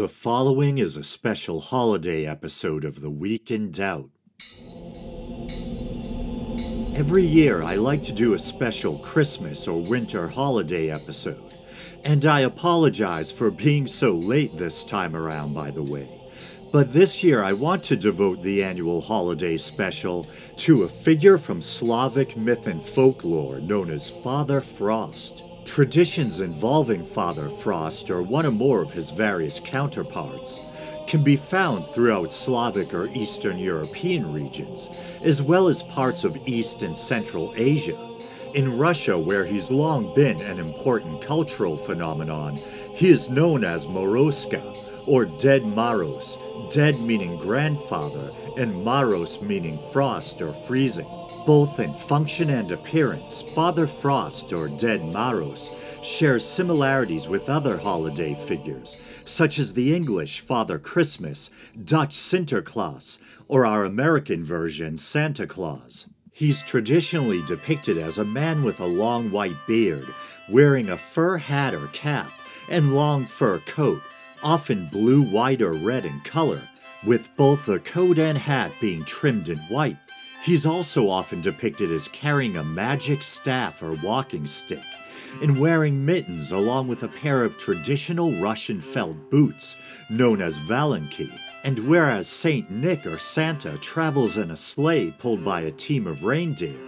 The following is a special holiday episode of The Week in Doubt. Every year, I like to do a special Christmas or winter holiday episode, and I apologize for being so late this time around, by the way. But this year, I want to devote the annual holiday special to a figure from Slavic myth and folklore known as Father Frost. Traditions involving Father Frost or one or more of his various counterparts can be found throughout Slavic or Eastern European regions, as well as parts of East and Central Asia. In Russia, where he's long been an important cultural phenomenon, he is known as Morozko, or Ded Moroz, ded meaning grandfather, and Moroz meaning frost or freezing. Both in function and appearance, Father Frost, or Ded Moroz, shares similarities with other holiday figures, such as the English Father Christmas, Dutch Sinterklaas, or our American version, Santa Claus. He's traditionally depicted as a man with a long white beard, wearing a fur hat or cap, and long fur coat, often blue, white, or red in color, with both the coat and hat being trimmed in white. He's also often depicted as carrying a magic staff or walking stick and wearing mittens along with a pair of traditional Russian felt boots known as valenki. And whereas Saint Nick or Santa travels in a sleigh pulled by a team of reindeer,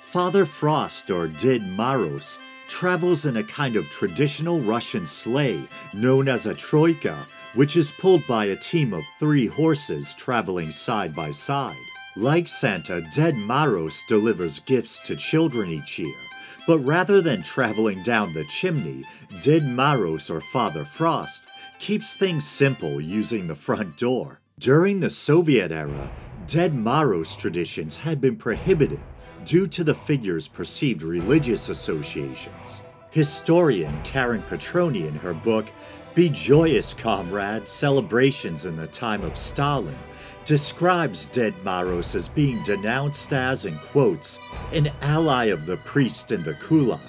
Father Frost or Ded Moroz travels in a kind of traditional Russian sleigh known as a troika, which is pulled by a team of three horses traveling side by side. Like Santa, Ded Moroz delivers gifts to children each year, but rather than traveling down the chimney, Ded Moroz or Father Frost keeps things simple using the front door. During the Soviet era, Ded Moroz traditions had been prohibited due to the figure's perceived religious associations. Historian Karen Petrone, in her book Be Joyous, Comrade Celebrations in the Time of Stalin, describes Ded Moroz as being denounced as, in quotes, an ally of the priest and the kulak,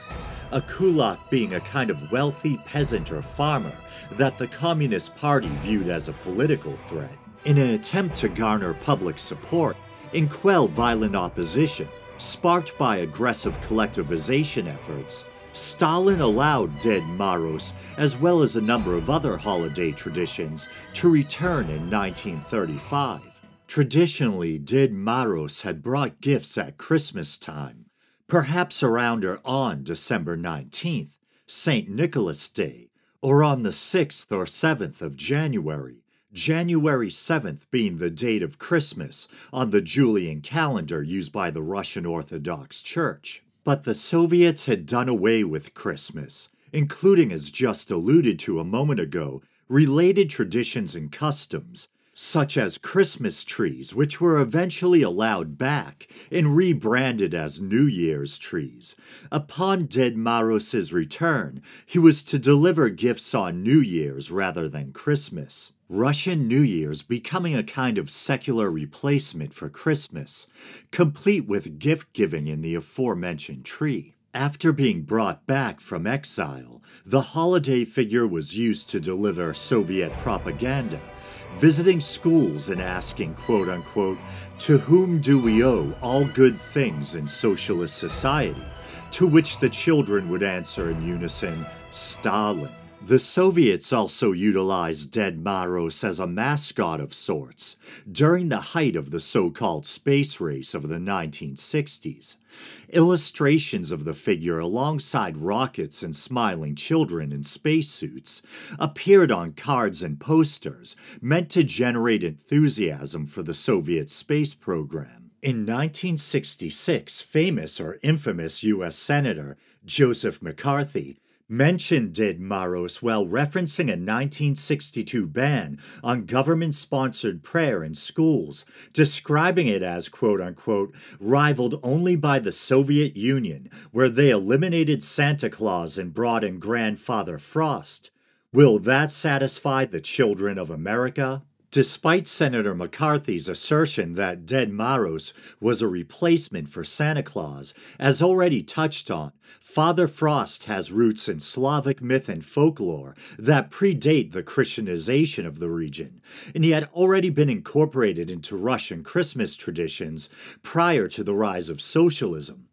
a kulak being a kind of wealthy peasant or farmer that the Communist Party viewed as a political threat. In an attempt to garner public support and quell violent opposition, sparked by aggressive collectivization efforts, Stalin allowed Ded Moroz, as well as a number of other holiday traditions, to return in 1935. Traditionally, Ded Moroz had brought gifts at Christmas time, perhaps around or on December 19th, St. Nicholas Day, or on the 6th or 7th of January, January 7th being the date of Christmas on the Julian calendar used by the Russian Orthodox Church. But the Soviets had done away with Christmas, including, as just alluded to a moment ago, related traditions and customs such as Christmas trees, which were eventually allowed back and rebranded as New Year's trees. Upon Ded Moroz's return, he was to deliver gifts on New Year's rather than Christmas. Russian New Year's becoming a kind of secular replacement for Christmas, complete with gift giving in the aforementioned tree. After being brought back from exile, the holiday figure was used to deliver Soviet propaganda visiting schools and asking, quote unquote, to whom do we owe all good things in socialist society? To which the children would answer in unison, Stalin. The Soviets also utilized Ded Moroz as a mascot of sorts during the height of the so called space race of the 1960s. Illustrations of the figure alongside rockets and smiling children in spacesuits appeared on cards and posters meant to generate enthusiasm for the Soviet space program. In 1966, famous or infamous U.S. Senator Joseph McCarthy mentioned Ded Moroz while referencing a 1962 ban on government sponsored prayer in schools, describing it as quote unquote rivaled only by the Soviet Union, where they eliminated Santa Claus and brought in Grandfather Frost. Will that satisfy the children of America? Despite Senator McCarthy's assertion that Ded Moroz was a replacement for Santa Claus, as already touched on, Father Frost has roots in Slavic myth and folklore that predate the Christianization of the region, and he had already been incorporated into Russian Christmas traditions prior to the rise of socialism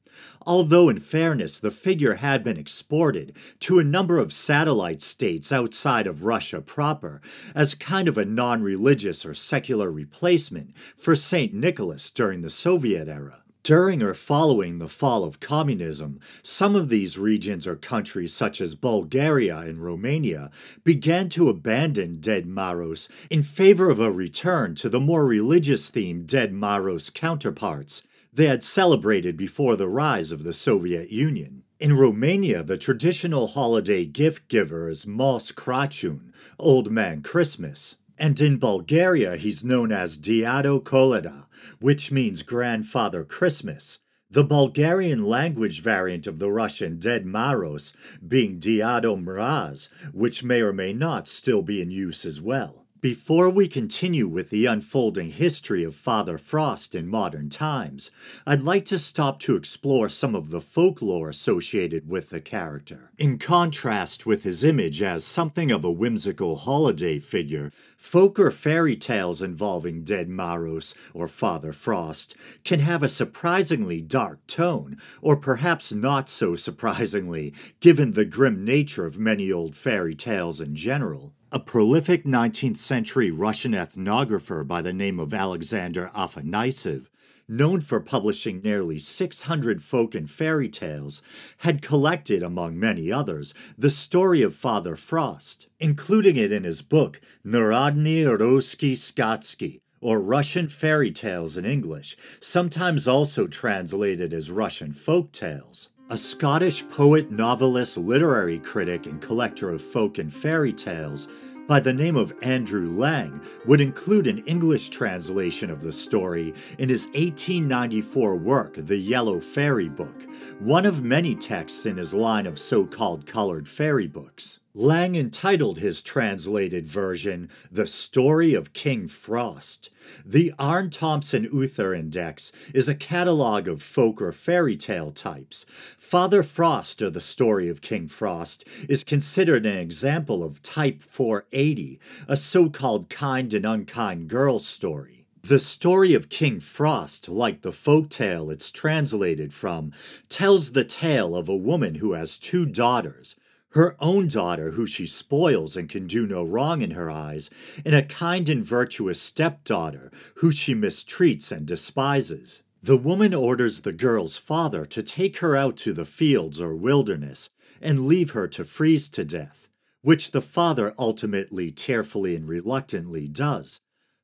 although in fairness the figure had been exported to a number of satellite states outside of Russia proper as kind of a non religious or secular replacement for St. Nicholas during the Soviet era. During or following the fall of communism, some of these regions or countries, such as Bulgaria and Romania, began to abandon Ded Moroz in favor of a return to the more religious themed Ded Moroz counterparts, they had celebrated before the rise of the Soviet Union. In Romania, the traditional holiday gift giver is Moș Crăciun, Old Man Christmas. And in Bulgaria, he's known as Diado Koleda, which means Grandfather Christmas. The Bulgarian language variant of the Russian Ded Moroz being Diado Mraz, which may or may not still be in use as well. Before we continue with the unfolding history of Father Frost in modern times, I'd like to stop to explore some of the folklore associated with the character. In contrast with his image as something of a whimsical holiday figure, folk or fairy tales involving Ded Moroz or Father Frost can have a surprisingly dark tone, or perhaps not so surprisingly, given the grim nature of many old fairy tales in general. A prolific 19th century Russian ethnographer by the name of Alexander Afanasyev, known for publishing nearly 600 folk and fairy tales, had collected, among many others, the story of Father Frost, including it in his book Narodny Russky Skatsky, or Russian fairy tales in English, sometimes also translated as Russian folk tales. A Scottish poet, novelist, literary critic, and collector of folk and fairy tales by the name of Andrew Lang would include an English translation of the story in his 1894 work, The Yellow Fairy Book, one of many texts in his line of so called colored fairy books. Lang entitled his translated version The Story of King Frost. The Aarne Thompson Uther Index is a catalog of folk or fairy tale types. Father Frost, or The Story of King Frost, is considered an example of Type 480, a so called kind and unkind girl story. The story of King Frost, like the folk tale it's translated from, tells the tale of a woman who has two daughters her own daughter, who she spoils and can do no wrong in her eyes, and a kind and virtuous stepdaughter, who she mistreats and despises. The woman orders the girl's father to take her out to the fields or wilderness and leave her to freeze to death, which the father ultimately tearfully and reluctantly does.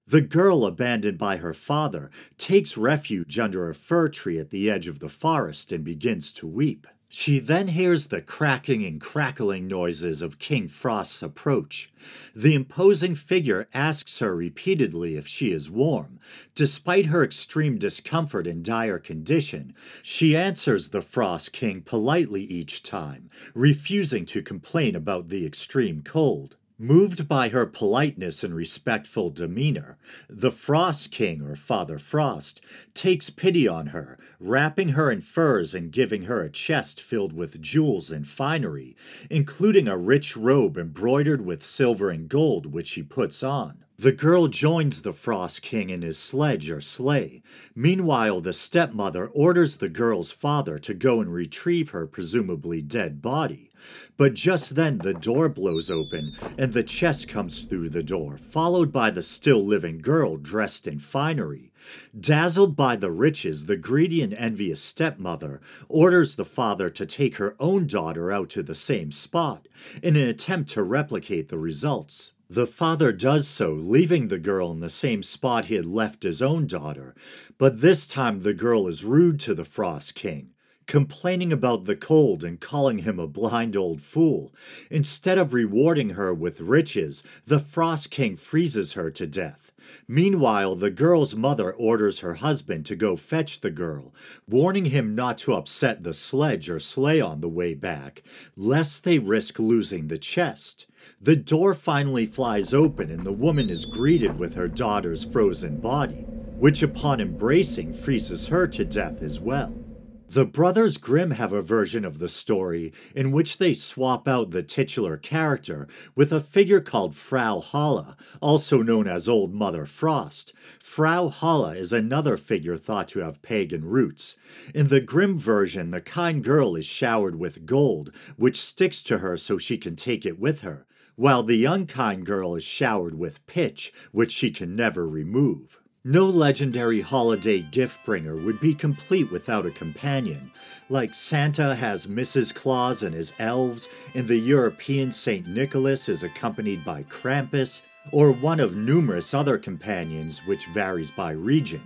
The girl, abandoned by her father, takes refuge under a fir tree at the edge of the forest and begins to weep. She then hears the cracking and crackling noises of King Frost's approach. The imposing figure asks her repeatedly if she is warm. Despite her extreme discomfort and dire condition, she answers the Frost King politely each time, refusing to complain about the extreme cold. Moved by her politeness and respectful demeanor, the Frost King, or Father Frost, takes pity on her, wrapping her in furs and giving her a chest filled with jewels and finery, including a rich robe embroidered with silver and gold, which she puts on. The girl joins the Frost King in his sledge or sleigh. Meanwhile, the stepmother orders the girl's father to go and retrieve her presumably dead body. But just then the door blows open and the chest comes through the door, followed by the still living girl dressed in finery. Dazzled by the riches, the greedy and envious stepmother orders the father to take her own daughter out to the same spot in an attempt to replicate the results. The father does so, leaving the girl in the same spot he had left his own daughter, but this time the girl is rude to the Frost King complaining about the cold and calling him a blind old fool. Instead of rewarding her with riches, the Frost King freezes her to death. Meanwhile, the girl's mother orders her husband to go fetch the girl, warning him not to upset the sledge or sleigh on the way back, lest they risk losing the chest. The door finally flies open and the woman is greeted with her daughter's frozen body, which upon embracing freezes her to death as well. The Brothers Grimm have a version of the story in which they swap out the titular character with a figure called Frau Holle, also known as Old Mother Frost. Frau Holle is another figure thought to have pagan roots. In the Grimm version, the kind girl is showered with gold, which sticks to her so she can take it with her, while the unkind girl is showered with pitch, which she can never remove. No legendary holiday gift bringer would be complete without a companion. Like Santa has Mrs. Claus and his elves, and the European St. Nicholas is accompanied by Krampus, or one of numerous other companions which varies by region.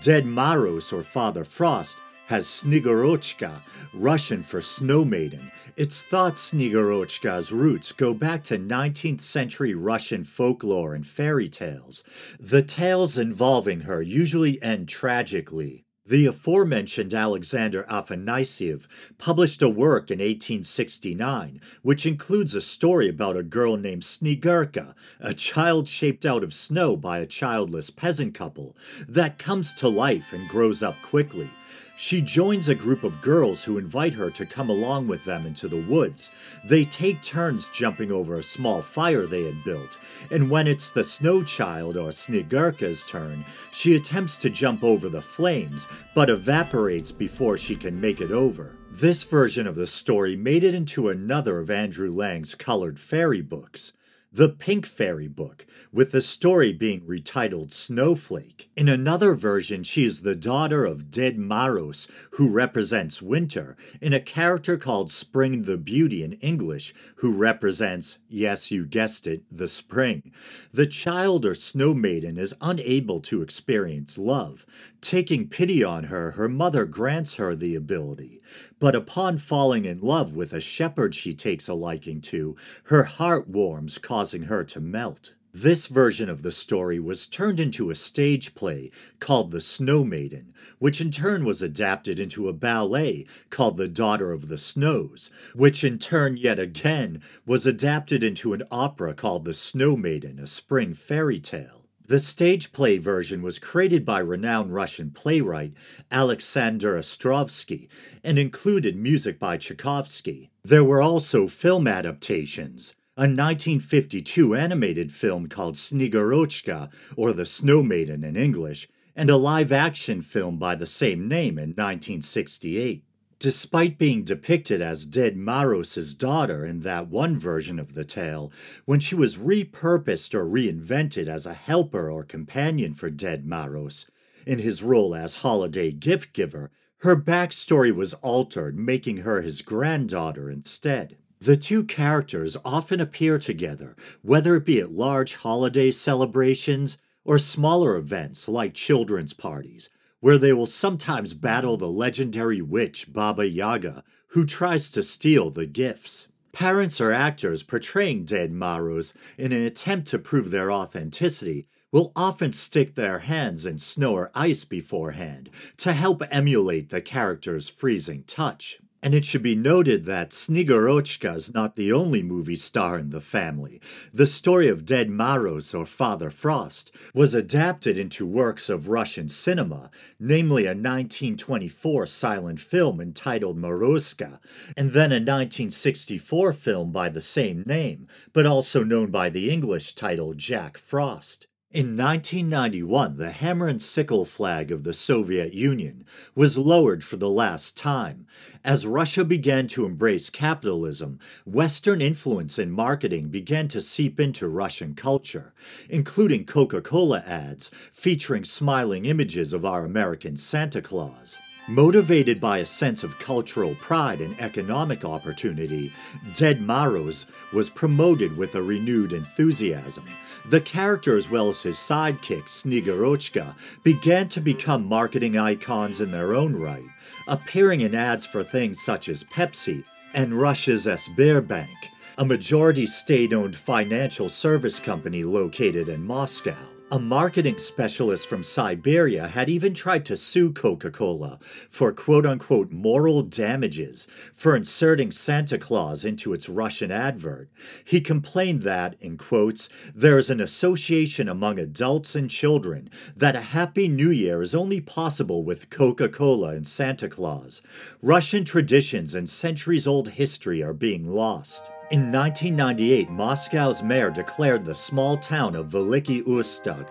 Ded Moroz or Father Frost has Snegurochka, Russian for snow maiden, it's thought Snegurochka's roots go back to 19th century Russian folklore and fairy tales. The tales involving her usually end tragically. The aforementioned Alexander Afanasyev published a work in 1869 which includes a story about a girl named Snegurka, a child shaped out of snow by a childless peasant couple, that comes to life and grows up quickly. She joins a group of girls who invite her to come along with them into the woods. They take turns jumping over a small fire they had built, and when it's the snow child or Snegurka's turn, she attempts to jump over the flames, but evaporates before she can make it over. This version of the story made it into another of Andrew Lang's colored fairy books the Pink Fairy book, with the story being retitled Snowflake. In another version, she is the daughter of Ded Moroz, who represents winter, in a character called Spring the Beauty in English, who represents, yes, you guessed it, the spring. The child or snow maiden is unable to experience love. Taking pity on her, her mother grants her the ability. But upon falling in love with a shepherd she takes a liking to, her heart warms, causing her to melt. This version of the story was turned into a stage play called The Snow Maiden, which in turn was adapted into a ballet called The Daughter of the Snows, which in turn yet again was adapted into an opera called The Snow Maiden, a spring fairy tale. The stage play version was created by renowned Russian playwright Alexander Ostrovsky and included music by Tchaikovsky. There were also film adaptations. A 1952 animated film called Snegurochka, or The Snow Maiden in English, and a live action film by the same name in 1968. Despite being depicted as Ded Moroz' daughter in that one version of the tale, when she was repurposed or reinvented as a helper or companion for Ded Moroz, in his role as holiday gift giver, her backstory was altered, making her his granddaughter instead. The two characters often appear together, whether it be at large holiday celebrations or smaller events like children's parties, where they will sometimes battle the legendary witch Baba Yaga, who tries to steal the gifts. Parents or actors portraying Ded Moroz in an attempt to prove their authenticity will often stick their hands in snow or ice beforehand to help emulate the character's freezing touch. And it should be noted that Snegurochka is not the only movie star in the family. The story of Ded Moroz or Father Frost was adapted into works of Russian cinema, namely a 1924 silent film entitled Morozko, and then a 1964 film by the same name, but also known by the English title Jack Frost. In 1991, the hammer and sickle flag of the Soviet Union was lowered for the last time. As Russia began to embrace capitalism, Western influence in marketing began to seep into Russian culture, including Coca Cola ads featuring smiling images of our American Santa Claus. Motivated by a sense of cultural pride and economic opportunity, Ded Moroz was promoted with a renewed enthusiasm. The character, as well as his sidekick, Snegurochka, began to become marketing icons in their own right, appearing in ads for things such as Pepsi and Russia's Sberbank, a majority state owned financial service company located in Moscow. A marketing specialist from Siberia had even tried to sue Coca Cola for quote unquote moral damages for inserting Santa Claus into its Russian advert. He complained that, in quotes, there is an association among adults and children that a Happy New Year is only possible with Coca Cola and Santa Claus. Russian traditions and centuries old history are being lost. In 1998, Moscow's mayor declared the small town of Veliky Ustyug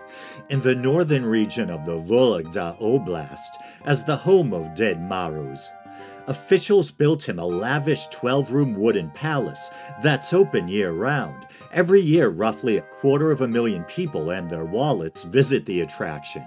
in the northern region of the Vologda Oblast as the home of Ded Moroz. Officials built him a lavish 12 room wooden palace that's open year round. Every year, roughly a quarter of a million people and their wallets visit the attraction.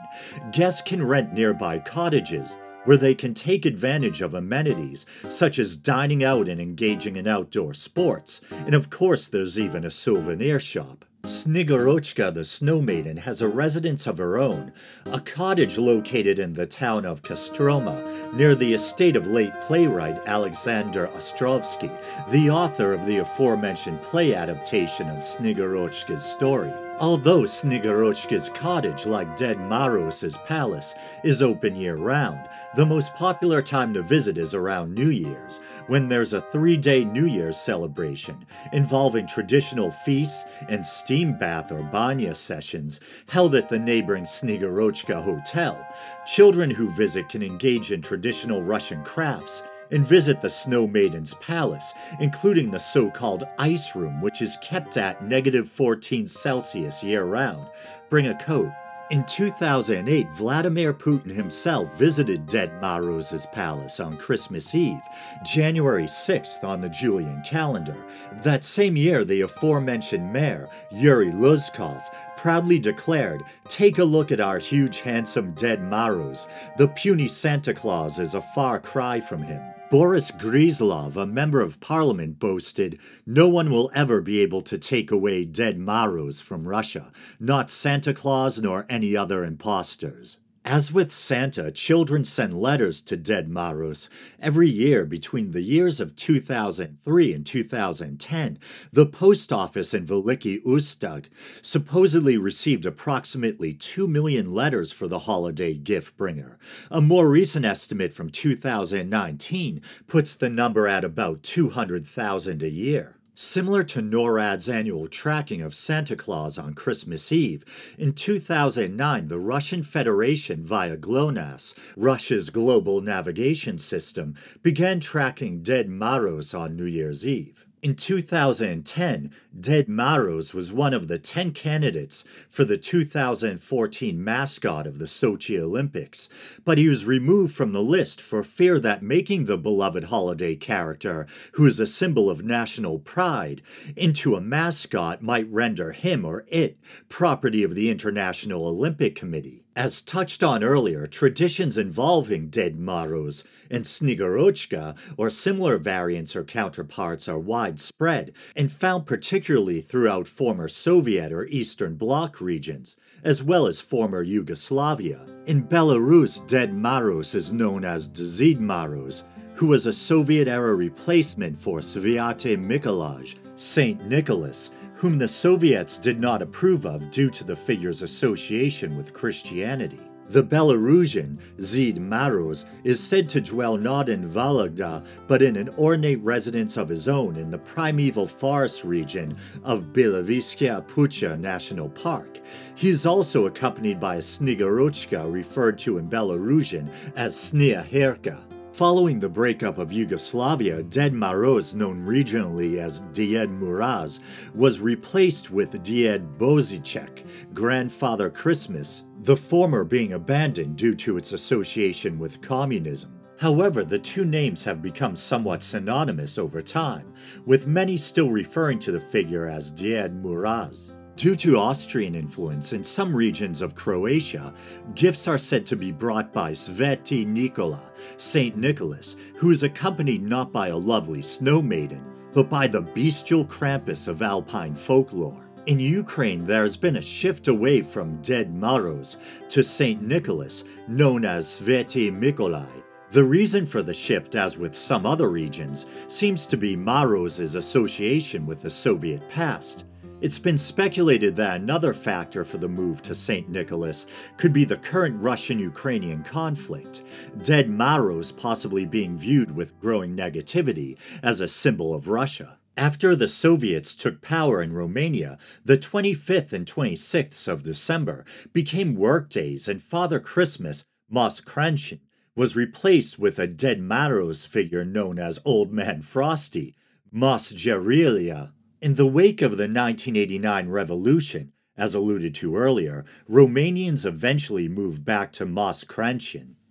Guests can rent nearby cottages where they can take advantage of amenities such as dining out and engaging in outdoor sports. And of course, there's even a souvenir shop. Snegurochka the Snow Maiden has a residence of her own, a cottage located in the town of Kostroma, near the estate of late playwright Alexander Ostrovsky, the author of the aforementioned play adaptation of Snegurochka's story. Although Snegurochka's cottage, like Ded Moroz's palace, is open year round, the most popular time to visit is around New Year's, when there's a three day New Year's celebration involving traditional feasts and steam bath or banya sessions held at the neighboring Snegurochka Hotel. Children who visit can engage in traditional Russian crafts and visit the Snow Maiden's palace, including the so called ice room, which is kept at negative 14 Celsius year round. Bring a coat. In 2008, Vladimir Putin himself visited Ded Moroz's palace on Christmas Eve, January 6th on the Julian calendar. That same year, the aforementioned mayor, Yuri Luzhkov, proudly declared, Take a look at our huge, handsome Ded Moroz. The puny Santa Claus is a far cry from him. Boris Gryzlov, a member of parliament, boasted, No one will ever be able to take away Ded Moroz from Russia, not Santa Claus nor any other impostors. As with Santa, children send letters to Ded Moroz. every year between the years of 2003 and 2010. The post office in Veliky Ustyug supposedly received approximately 2 million letters for the holiday gift bringer. A more recent estimate from 2019 puts the number at about 200,000 a year. Similar to NORAD's annual tracking of Santa Claus on Christmas Eve, in 2009 the Russian Federation via GLONASS, Russia's global navigation system, began tracking Ded Moroz on New Year's Eve. In 2010, Ded Moroz was one of the 10 candidates for the 2014 mascot of the Sochi Olympics, but he was removed from the list for fear that making the beloved holiday character, who is a symbol of national pride, into a mascot might render him or it property of the International Olympic Committee. As touched on earlier, traditions involving Ded Moroz and Snegurochka or similar variants or counterparts are widespread and found particularly throughout former Soviet or Eastern Bloc regions, as well as former Yugoslavia. In Belarus, Ded Moroz is known as Dzid Maroz, who was a Soviet era replacement for Sviate Mikolaj, Saint Nicholas, whom the Soviets did not approve of due to the figure's association with Christianity. The Belarusian, Zid Maroz, is said to dwell not in Vologda, but in an ornate residence of his own in the primeval forest region of Belovezhskaya Pushcha National Park. He is also accompanied by a Snegurochka referred to in Belarusian as Sniaherka. Following the breakup of Yugoslavia, Ded Moroz, known regionally as Died Muraz, was replaced with Died Bozicek, Grandfather Christmas, the former being abandoned due to its association with communism. However, the two names have become somewhat synonymous over time, with many still referring to the figure as Died Muraz. Due to Austrian influence in some regions of Croatia, gifts are said to be brought by Sveti Nikola, Saint Nicholas, who is accompanied not by a lovely snow maiden, but by the bestial Krampus of alpine folklore. In Ukraine, there has been a shift away from Ded Moroz to Saint Nicholas, known as Sveti Mikolai. The reason for the shift, as with some other regions, seems to be Moroz's association with the Soviet past. It's been speculated that another factor for the move to St. Nicholas could be the current Russian Ukrainian conflict, Ded Moroz possibly being viewed with growing negativity as a symbol of Russia. After the Soviets took power in Romania, the 25th and 26th of December became workdays, and Father Christmas, Moș Crăciun, was replaced with a Ded Moroz figure known as Old Man Frosty, Moș Gerilă. In the wake of the 1989 revolution, as alluded to earlier, Romanians eventually moved back to Moss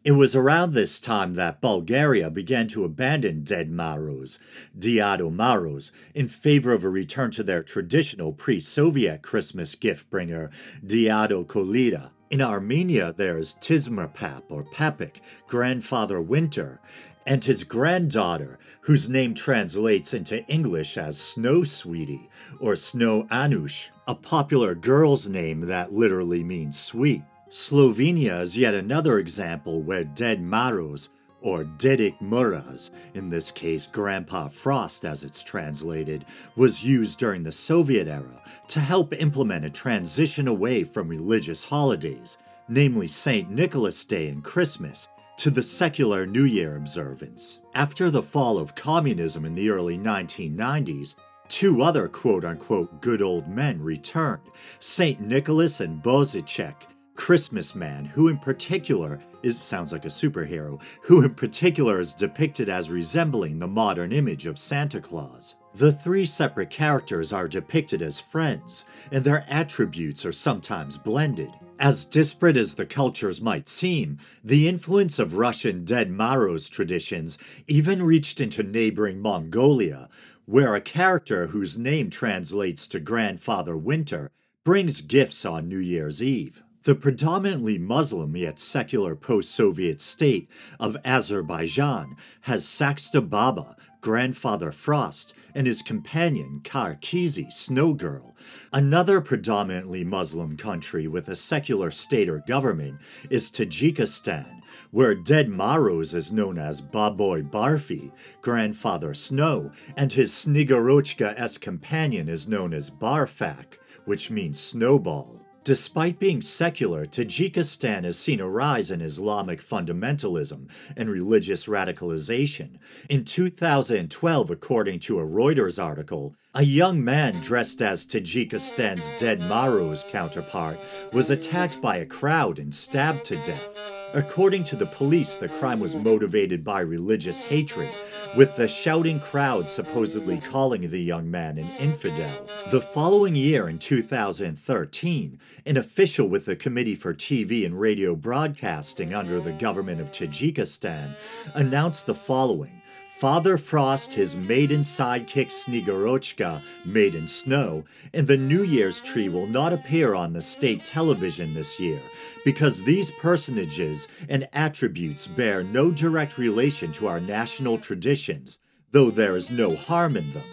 It was around this time that Bulgaria began to abandon Ded Moroz, Diado Maros, in favor of a return to their traditional pre Soviet Christmas gift bringer, Diado Koleda. In Armenia, there's Tizmerpap or Papik, Grandfather Winter, and his granddaughter, whose name translates into English as Snow Sweetie or Snow Anush, a popular girl's name that literally means sweet. Slovenia is yet another example where Ded Moroz, or Dedik Muraz, in this case Grandpa Frost as it's translated, was used during the Soviet era to help implement a transition away from religious holidays, namely St. Nicholas Day and Christmas, to the secular New Year observance. After the fall of communism in the early 1990s, two other quote unquote good old men returned St. Nicholas and Bozicek, Christmas Man, who in particular is sounds like a superhero, who in particular is depicted as resembling the modern image of Santa Claus. The three separate characters are depicted as friends, and their attributes are sometimes blended. As disparate as the cultures might seem, the influence of Russian Ded Moroz traditions even reached into neighboring Mongolia, where a character whose name translates to Grandfather Winter brings gifts on New Year's Eve. The predominantly Muslim yet secular post Soviet state of Azerbaijan has Saxta Baba, Grandfather Frost, and his companion Karkizi, Snow Girl. Another predominantly Muslim country with a secular state or government is Tajikistan, where Ded Moroz is known as Baboy Barfi, Grandfather Snow, and his Snegurochka-esque companion is known as Barfak, which means snowball. Despite being secular, Tajikistan has seen a rise in Islamic fundamentalism and religious radicalization. In 2012, according to a Reuters article, a young man dressed as Tajikistan's Ded Moroz counterpart was attacked by a crowd and stabbed to death. According to the police, the crime was motivated by religious hatred, with the shouting crowd supposedly calling the young man an infidel. The following year, in 2013, an official with the Committee for TV and Radio Broadcasting under the government of Tajikistan announced the following. Father Frost, his maiden sidekick Snegurochka, Maiden Snow, and the New Year's tree will not appear on the state television this year because these personages and attributes bear no direct relation to our national traditions, though there is no harm in them.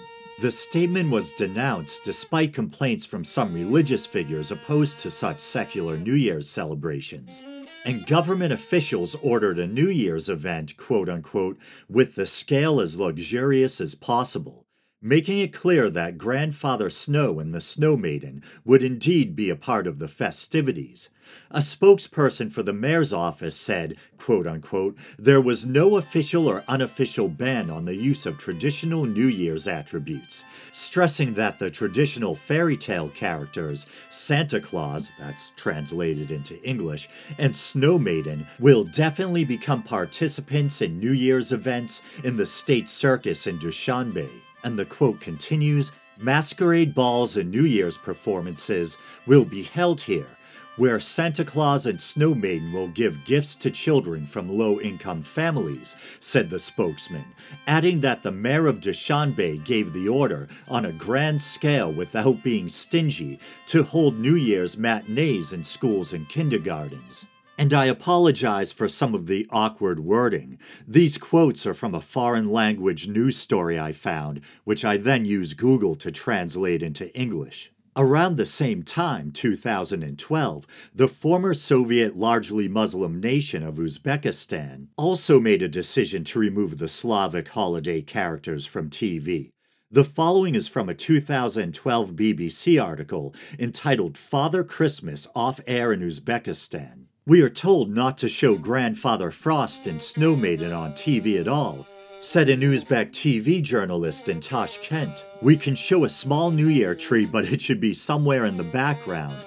The statement was denounced despite complaints from some religious figures opposed to such secular New Year's celebrations. And government officials ordered a New Year's event, quote unquote, with the scale as luxurious as possible, making it clear that Grandfather Snow and the Snow Maiden would indeed be a part of the festivities, a spokesperson for the mayor's office said, quote unquote, there was no official or unofficial ban on the use of traditional New Year's attributes, stressing that the traditional fairy tale characters, Santa Claus, that's translated into English, and Snow Maiden, will definitely become participants in New Year's events in the state circus in Dushanbe. And the quote continues Masquerade balls and New Year's performances will be held here where Santa Claus and Snow Maiden will give gifts to children from low income families, said the spokesman, adding that the mayor of Dushanbe gave the order on a grand scale without being stingy to hold New Year's matinees in schools and kindergartens. And I apologize for some of the awkward wording. These quotes are from a foreign language news story I found, which I then used Google to translate into English. Around the same time, 2012, the former Soviet largely Muslim nation of Uzbekistan also made a decision to remove the Slavic holiday characters from TV. The following is from a 2012 BBC article entitled Father Christmas Off Air in Uzbekistan. We are told not to show Grandfather Frost and Snow Maiden on TV at all, said an Uzbek TV journalist in Tashkent. We can show a small New Year tree, but it should be somewhere in the background.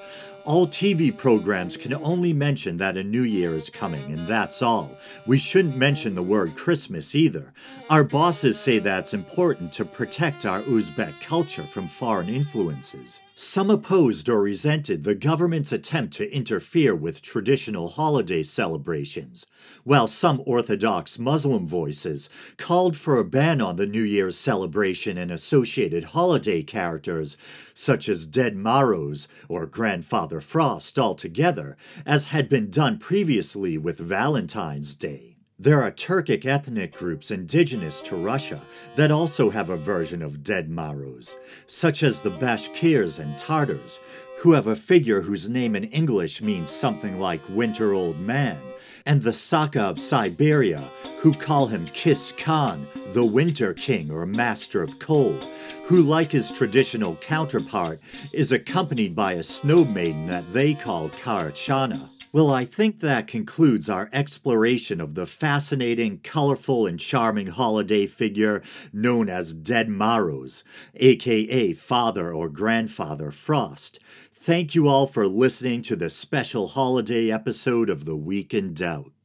All TV programs can only mention that a new year is coming, and that's all. We shouldn't mention the word Christmas either. Our bosses say that's important to protect our Uzbek culture from foreign influences. Some opposed or resented the government's attempt to interfere with traditional holiday celebrations, while some Orthodox Muslim voices called for a ban on the New Year's celebration and associated holiday characters, such as Ded Moroz or Grandfather Frost altogether, as had been done previously with Valentine's Day. There are Turkic ethnic groups indigenous to Russia that also have a version of Ded Moroz, such as the Bashkirs and Tartars, who have a figure whose name in English means something like Winter Old Man, and the Sakha of Siberia, who call him Kis Khan, the Winter King or Master of Cold, who, like his traditional counterpart, is accompanied by a snow maiden that they call Karachana. Well, I think that concludes our exploration of the fascinating, colorful, and charming holiday figure known as Ded Moroz, aka Father or Grandfather Frost. Thank you all for listening to the special holiday episode of The Week in Doubt.